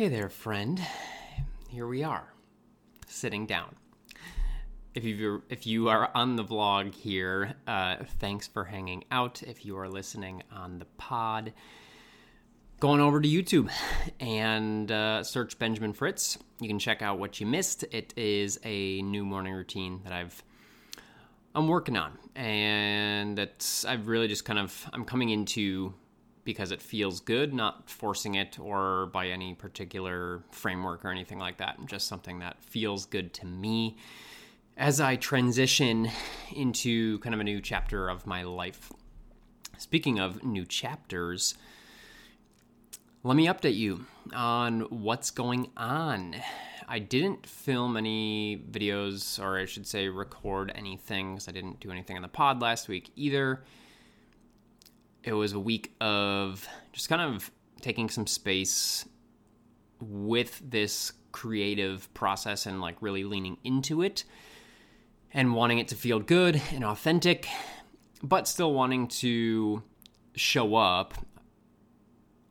Hey there, friend. Here we are, sitting down. If you if you are on the vlog here, uh, thanks for hanging out. If you are listening on the pod, going over to YouTube and uh, search Benjamin Fritz. You can check out what you missed. It is a new morning routine that I've I'm working on, and that's I've really just kind of I'm coming into because it feels good, not forcing it or by any particular framework or anything like that. Just something that feels good to me as I transition into kind of a new chapter of my life. Speaking of new chapters, let me update you on what's going on. I didn't film any videos, or I should say, record anything, because I didn't do anything on the pod last week either it was a week of just kind of taking some space with this creative process and like really leaning into it and wanting it to feel good and authentic, but still wanting to show up.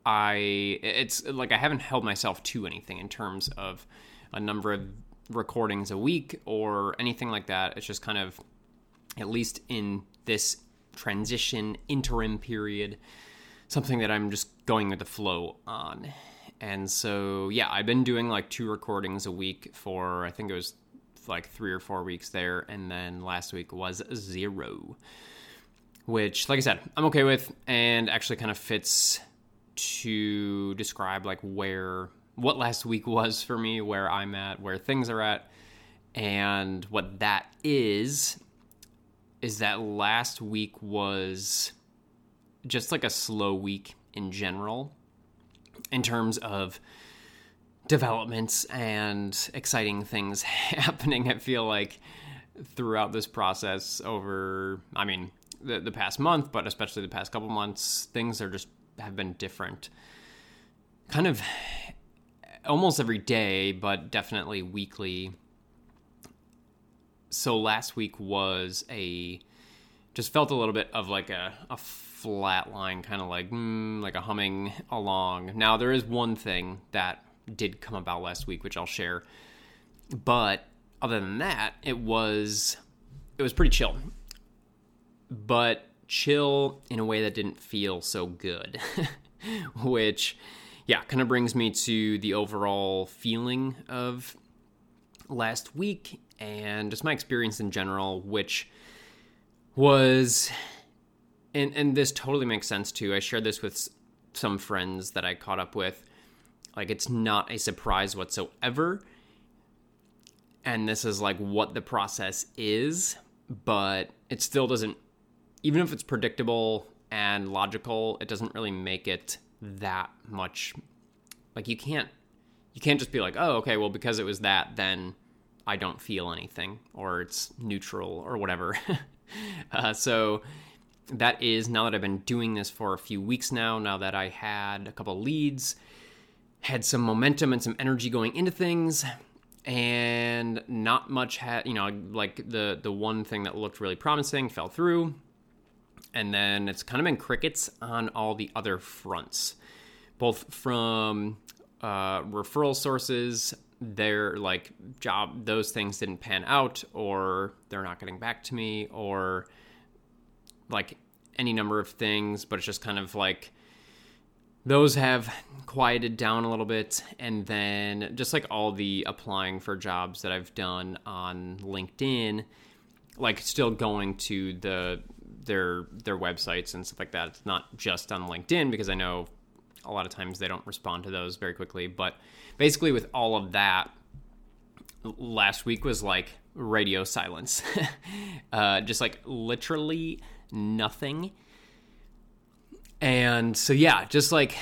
I it's like I haven't held myself to anything in terms of a number of recordings a week or anything like that. It's just kind of at least in this transition interim period, something that I'm just going with the flow on. And so, yeah, I've been doing like two recordings a week for I think it was like three or four weeks there, and then last week was zero, which, like I said, I'm okay with, and actually kind of fits to describe like where what last week was for me, where I'm at, where things are at, and what that is is that last week was just like a slow week in general in terms of developments and exciting things happening. I feel like throughout this process over, I mean, the, the past month, but especially the past couple months, things are just have been different. Kind of almost every day, but definitely weekly so last week was a just felt a little bit of like a, a flat line, kind of like mm, like a humming along. Now there is one thing that did come about last week, which I'll share, but other than that, it was it was pretty chill, but chill in a way that didn't feel so good, which yeah, kind of brings me to the overall feeling of last week and just my experience in general, which was, and and this totally makes sense too. I shared this with some friends that I caught up with. Like it's not a surprise whatsoever. And this is like what the process is, but it still doesn't even if it's predictable and logical, it doesn't really make it that much like you can't you can't just be like, "Oh, okay, well because it was that, then I don't feel anything or it's neutral or whatever. uh, so that is now that I've been doing this for a few weeks now, now that I had a couple leads, had some momentum and some energy going into things, and not much had, you know, like the the one thing that looked really promising fell through. And then it's kind of been crickets on all the other fronts, both from uh, referral sources, their like job those things didn't pan out or they're not getting back to me or like any number of things but it's just kind of like those have quieted down a little bit. And then just like all the applying for jobs that I've done on LinkedIn like still going to the their their websites and stuff like that. It's not just on LinkedIn because I know a lot of times they don't respond to those very quickly. But basically with all of that last week was like radio silence. Uh, just like literally nothing. And so yeah just like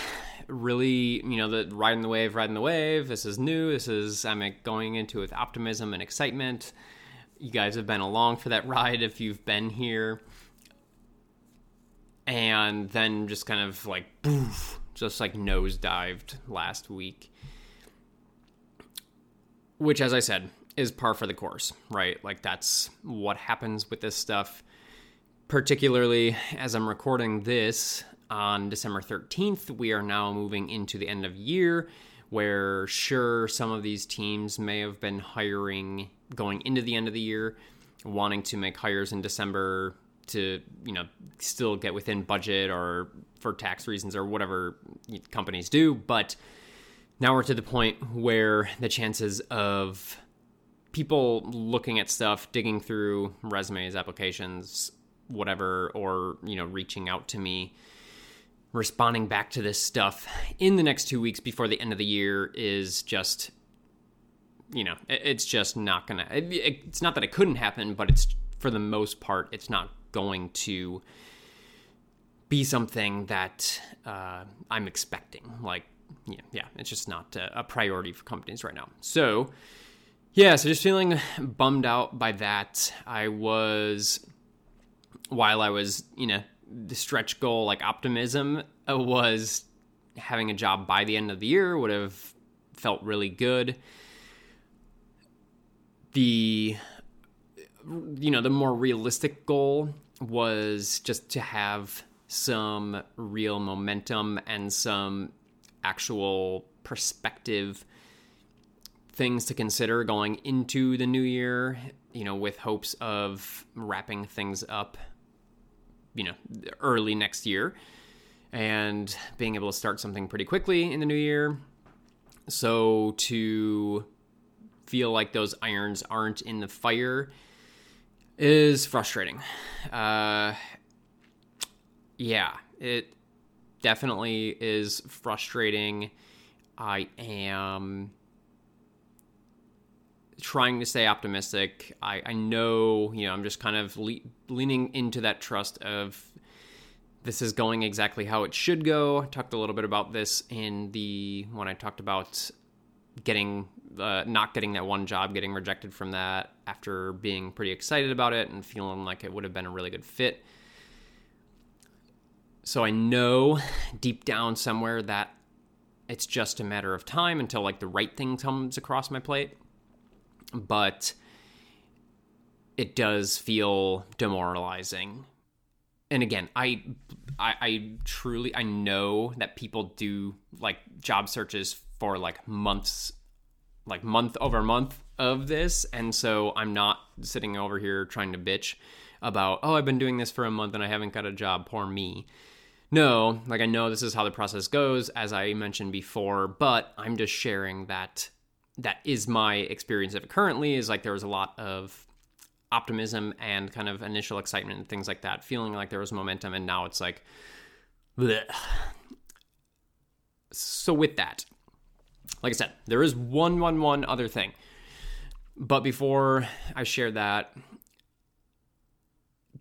really you know the riding the wave riding the wave. This is new. This is i'm going into it with optimism and excitement. You guys have been along for that ride if you've been here. And then just kind of like boof, just like nosedived last week which, as I said, is par for the course, right? Like that's what happens with this stuff. Particularly as I'm recording this on December 13th, we are now moving into the end of year, where sure some of these teams may have been hiring going into the end of the year wanting to make hires in december to you know still get within budget or for tax reasons or whatever companies do but now we're to the point where the chances of people looking at stuff digging through resumes applications whatever or you know reaching out to me responding back to this stuff in the next two weeks before the end of the year is just you know it's just not gonna it's not that it couldn't happen but it's for the most part it's not going to be something that uh, i'm expecting. Like yeah, yeah it's just not a priority for companies right now. So yeah so just feeling bummed out by that. I was while i was you know the stretch goal, like optimism, uh, was having a job by the end of the year would have felt really good. The you know, the more realistic goal was just to have some real momentum and some actual perspective things to consider going into the new year, you know, with hopes of wrapping things up you know early next year and being able to start something pretty quickly in the new year. So to feel like those irons aren't in the fire is frustrating uh yeah it definitely is frustrating i am trying to stay optimistic. I, I know, you know, I'm just kind of le- leaning into that trust of this is going exactly how it should go. I talked a little bit about this in the when I talked about getting uh, not getting that one job, getting rejected from that after being pretty excited about it and feeling like it would have been a really good fit. So I know deep down somewhere that it's just a matter of time until like the right thing comes across my plate but it does feel demoralizing. And again, I, I, I truly I know that people do like job searches for like months, like month over month of this, and so I'm not sitting over here trying to bitch about oh I've been doing this for a month and I haven't got a job. Poor me. No, like I know this is how the process goes, as I mentioned before, but I'm just sharing that that is my experience of it currently is like there was a lot of optimism and kind of initial excitement and things like that feeling like there was momentum and now it's like bleh. so with that like i said there is one one one other thing. But before i share that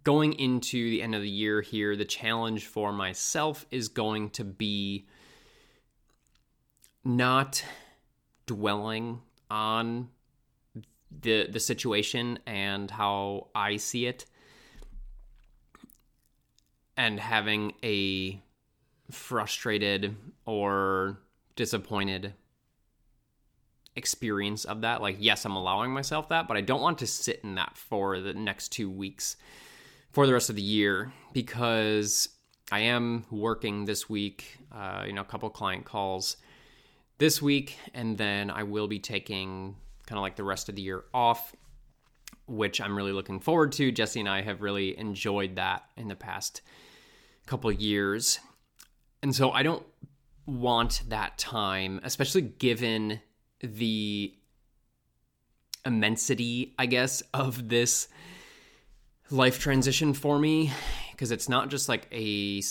going into the end of the year here the challenge for myself is going to be not dwelling on the the situation and how I see it and having a frustrated or disappointed experience of that like yes I'm allowing myself that but I don't want to sit in that for the next 2 weeks for the rest of the year because I am working this week uh, you know a couple client calls this week, and then I will be taking kind of like the rest of the year off, which I'm really looking forward to. Jesse and I have really enjoyed that in the past couple years. And so I don't want that time, especially given the immensity, I guess, of this life transition for me because it's not just like a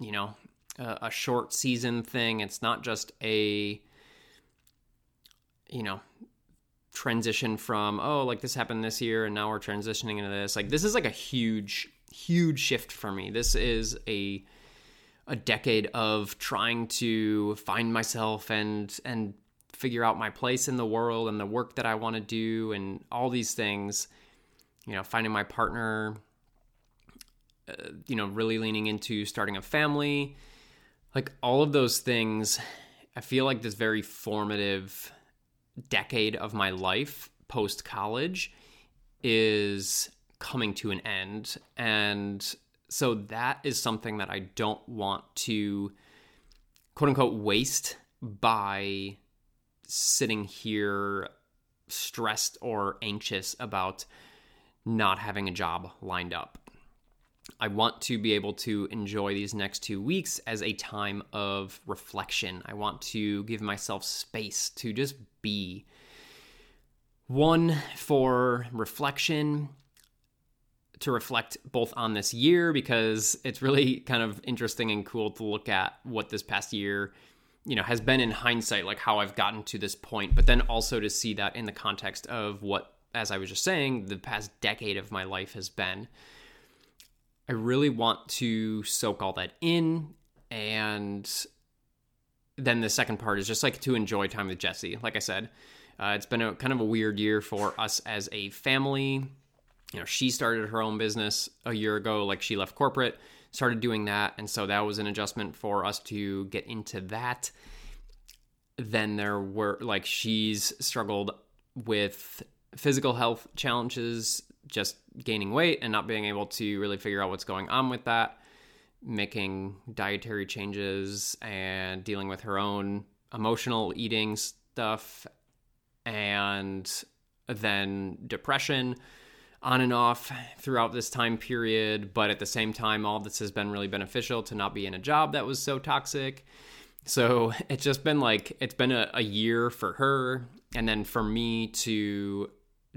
you know a, short season thing. It's not just a you know transition from oh like this happened this year and now we're transitioning into this like this is like a huge huge shift for me this is a a decade of trying to find myself and and figure out my place in the world and the work that I want to do and all these things you know finding my partner uh, you know really leaning into starting a family like all of those things, I feel like this very formative decade of my life post college is coming to an end. And so that is something that I don't want to quote unquote waste by sitting here stressed or anxious about not having a job lined up. I want to be able to enjoy these next two weeks as a time of reflection. I want to give myself space to just be. One for reflection, to reflect both on this year because it's really kind of interesting and cool to look at what this past year you know has been in hindsight like how I've gotten to this point but then also to see that in the context of what as I was just saying the past decade of my life has been. I really want to soak all that in and then the second part is just like to enjoy time with Jesse. Like I said uh, it's been a kind of a weird year for us as a family. You know she started her own business a year ago like she left corporate started doing that and so that was an adjustment for us to get into that. Then there were like she's struggled with physical health challenges just gaining weight and not being able to really figure out what's going on with that making dietary changes and dealing with her own emotional eating stuff and then depression on and off throughout this time period, but at the same time, all this has been really beneficial to not be in a job that was so toxic. So it's just been like, it's been a, a year for her. And then for me to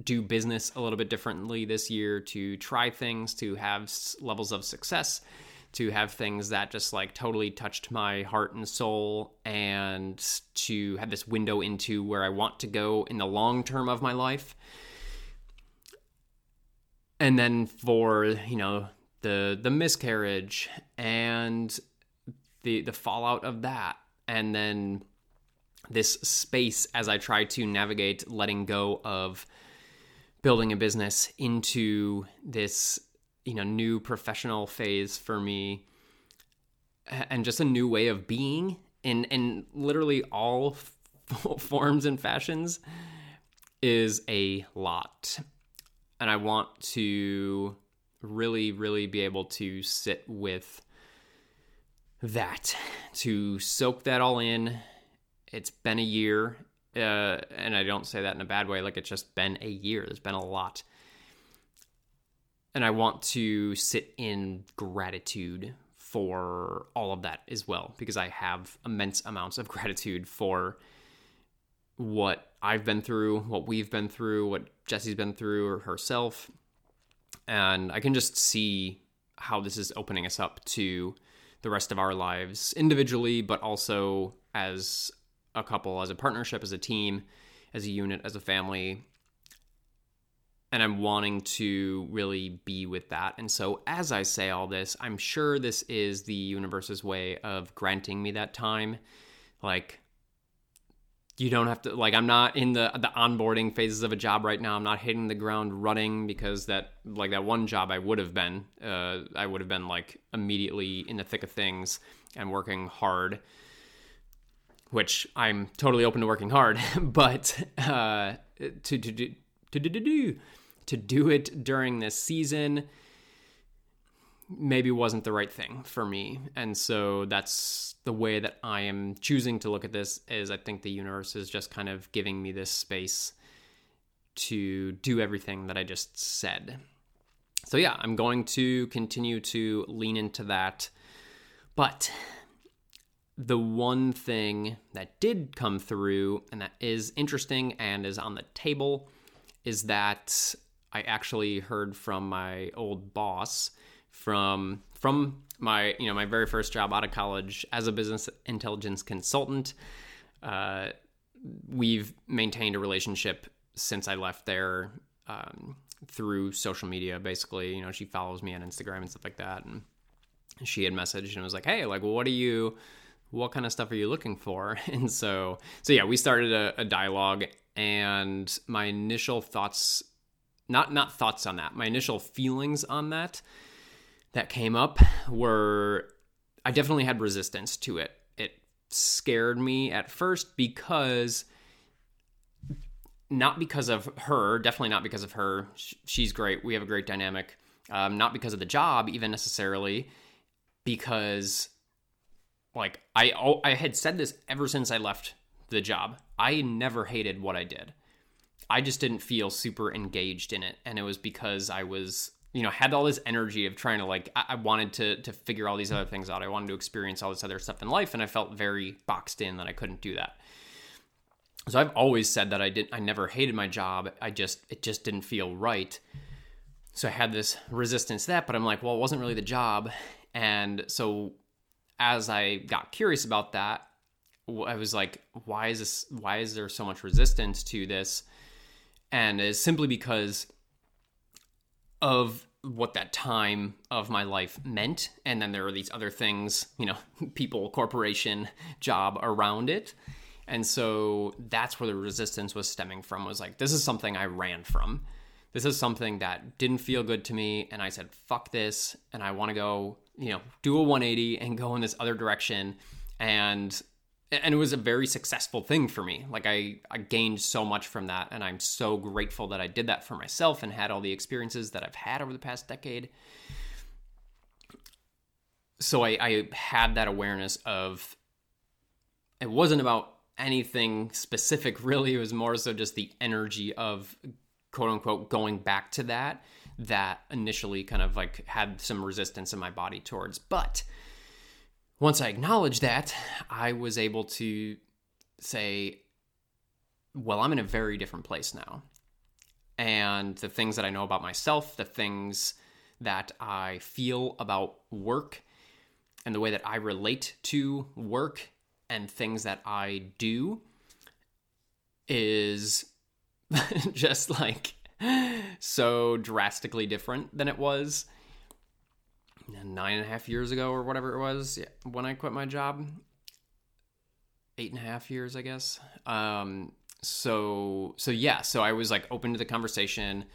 do business a little bit differently this year, to try things, to have levels of success, to have things that just like totally touched my heart and soul, and to have this window into where I want to go in the long term of my life and then for you know the the miscarriage and the the fallout of that and then this space as i try to navigate letting go of building a business into this you know new professional phase for me and just a new way of being in in literally all forms and fashions is a lot and I want to really, really be able to sit with that, to soak that all in. It's been a year, uh, and I don't say that in a bad way. Like it's just been a year. There's been a lot, and I want to sit in gratitude for all of that as well because I have immense amounts of gratitude for what I've been through, what we've been through, what Jesse's been through or herself. And I can just see how this is opening us up to the rest of our lives individually, but also as a couple, as a partnership, as a team, as a unit, as a family. And I'm wanting to really be with that. And so, as I say all this, I'm sure this is the universe's way of granting me that time. Like, you don't have to like i'm not in the the onboarding phases of a job right now i'm not hitting the ground running because that like that one job i would have been uh, i would have been like immediately in the thick of things and working hard which i'm totally open to working hard but uh, to to to do to do it during this season maybe wasn't the right thing for me. And so that's the way that I am choosing to look at this is I think the universe is just kind of giving me this space to do everything that I just said. So yeah, I'm going to continue to lean into that. But the one thing that did come through and that is interesting and is on the table is that I actually heard from my old boss from from my you know my very first job out of college as a business intelligence consultant. Uh, we've maintained a relationship since I left there um, through social media. Basically, you know, she follows me on Instagram and stuff like that, and she had messaged and was like, "Hey, like, what are you?" what kind of stuff are you looking for and so so yeah we started a, a, dialogue and my initial thoughts not not thoughts on that my initial feelings on that that came up were I definitely had resistance to it. It scared me at first because not because of her, definitely not because of her. She's great. We have a great dynamic. Um, not because of the job, even necessarily, because like I I had said this ever since I left the job. I never hated what I did. I just didn't feel super engaged in it. And it was because I was, you know, had all this energy of trying to like, I, I wanted to to figure all these other things out. I wanted to experience all this other stuff in life. And I felt very boxed in that I couldn't do that. So I've always said that I didn't I never hated my job. I just it just didn't feel right. So I had this resistance to that, but I'm like, well, it wasn't really the job. And so as I got curious about that, I was like, why is this why is there so much resistance to this? And it's simply because of what that time of my life meant. And then there are these other things, you know, people, corporation, job around it. And so that's where the resistance was stemming from was like, this is something I ran from. This is something that didn't feel good to me. And I said, fuck this. And I want to go, you know, do a 180 and go in this other direction. And and it was a very successful thing for me. Like I, I gained so much from that, and I'm so grateful that I did that for myself and had all the experiences that I've had over the past decade. So I, I had that awareness of it wasn't about anything specific really it was more so just the energy of quote unquote going back to that that initially kind of like had some resistance in my body towards but once i acknowledged that i was able to say well i'm in a very different place now. And the things that i know about myself the things that i feel about work and the way that i relate to work and things that I do is just like so drastically different than it was nine and a half years ago or whatever it was when I quit my job. Eight and a half years, I guess. Um, so so yeah, so I was like open to the conversation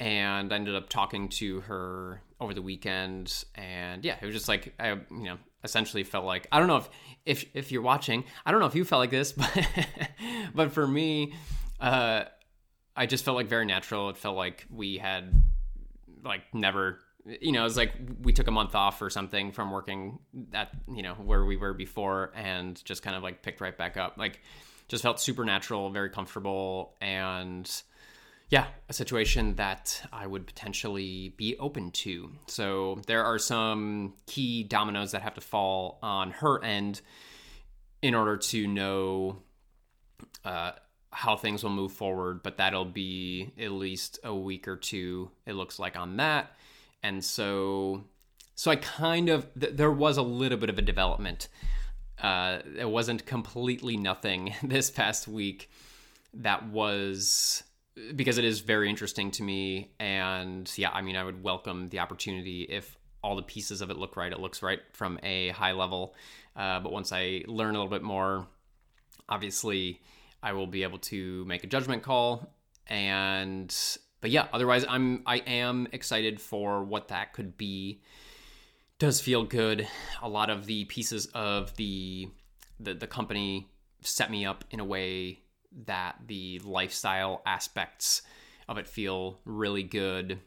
and I ended up talking to her over the weekend and yeah, it was just like I you know essentially felt like I don't know if if if you're watching, I don't know if you felt like this, but but for me, uh, I just felt like very natural. It felt like we had like never you know, it was like we took a month off or something from working at, you know, where we were before and just kind of like picked right back up. Like just felt supernatural, very comfortable and yeah, a situation that I would potentially be open to. So there are some key dominoes that have to fall on her end in order to know uh, how things will move forward, but that'll be at least a week or two, it looks like, on that. And so, so I kind of, th- there was a little bit of a development. Uh, it wasn't completely nothing this past week that was because it is very interesting to me. And yeah, I mean, I would welcome the opportunity if all the pieces of it look right. It looks right from a high level. Uh, but once I learn a little bit more, obviously, I will be able to make a judgment call. And but yeah, otherwise, I'm I am excited for what that could be. Does feel good. A lot of the pieces of the the, the company set me up in a way that the lifestyle aspects of it feel really good.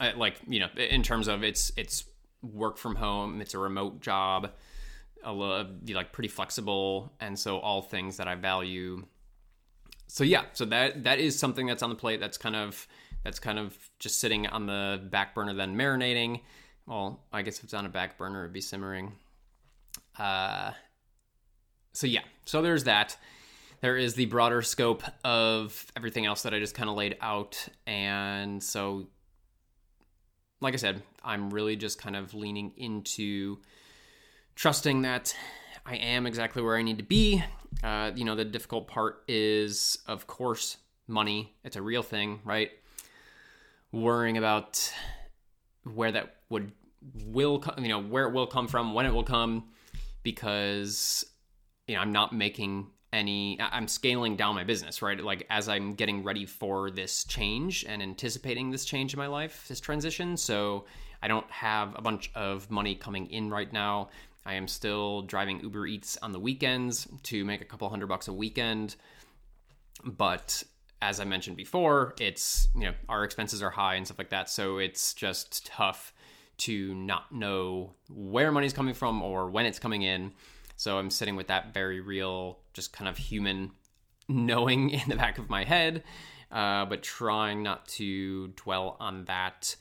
Uh, like you know, in terms of it's it's work from home, it's a remote job, a little, like pretty flexible, and so all things that I value. So yeah, so that that is something that's on the plate. That's kind of that's kind of just sitting on the back burner, then marinating. Well, I guess if it's on a back burner, it'd be simmering. Uh, so yeah, so there's that there is the broader scope of everything else that I just kind of laid out. And so, like I said, I'm really just kind of leaning into trusting that I am exactly where I need to be. Uh, you know, the difficult part is, of course, money. It's a real thing, right? Worrying about where that would will come, you know, where it will come from, when it will come, because you know I'm not making any i'm scaling down my business right like as i'm getting ready for this change and anticipating this change in my life this transition so i don't have a bunch of money coming in right now i am still driving uber eats on the weekends to make a couple hundred bucks a weekend. But as i mentioned before it's you know our expenses are high and stuff like that. So it's just tough to not know where money's coming from or when it's coming in. So I'm sitting with that very real, just kind of human knowing in the back of my head, uh, but trying not to dwell on that.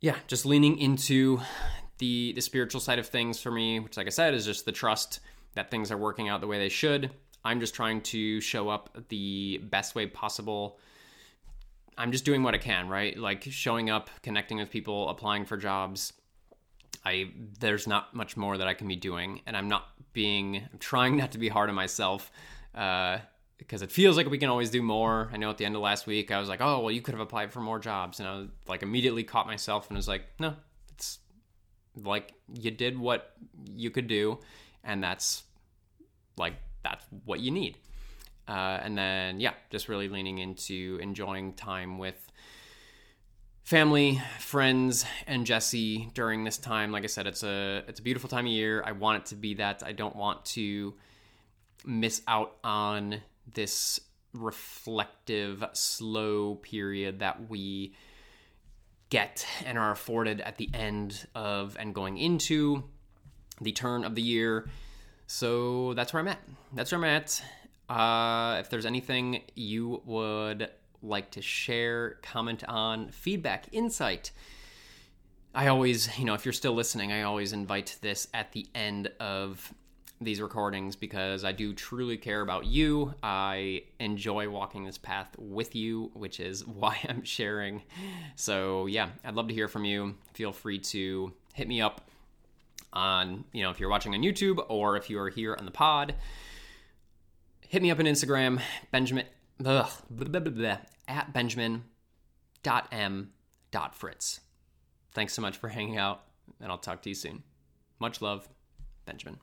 Yeah, just leaning into the the spiritual side of things for me, which, like I said, is just the trust that things are working out the way they should. I'm just trying to show up the best way possible. I'm just doing what I can, right? Like showing up, connecting with people, applying for jobs. I there's not much more that I can be doing, and I'm not being. I'm trying not to be hard on myself. Uh, because it feels like we can always do more. I know at the end of last week, I was like, oh, well, you could have applied for more jobs. And I was like, immediately caught myself and was like, no, it's like you did what you could do. And that's like, that's what you need. Uh, and then, yeah, just really leaning into enjoying time with family, friends, and Jesse during this time. Like I said, it's a it's a beautiful time of year. I want it to be that. I don't want to miss out on this reflective, slow period that we get and are afforded at the end of and going into the turn of the year. So that's where I'm at. That's where I'm at. Uh, if there's anything you would like to share, comment on, feedback, insight, I always, you know, if you're still listening, I always invite this at the end of these recordings because I do truly care about you. I enjoy walking this path with you, which is why I'm sharing. So, yeah, I'd love to hear from you. Feel free to hit me up on, you know, if you're watching on YouTube or if you are here on the pod. Hit me up on Instagram, Benjamin, ugh, blah, blah, blah, at benjamin.m.fritz. Thanks so much for hanging out, and I'll talk to you soon. Much love, Benjamin.